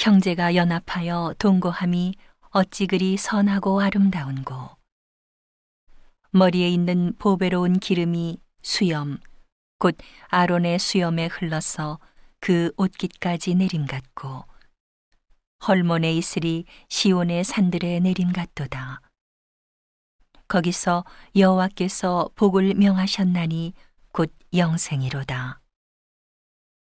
형제가 연합하여 동거함이 어찌 그리 선하고 아름다운고 머리에 있는 보배로운 기름이 수염 곧 아론의 수염에 흘러서 그 옷깃까지 내림 같고 헐몬의 이슬이 시온의 산들에 내림 같도다. 거기서 여호와께서 복을 명하셨나니 곧 영생이로다.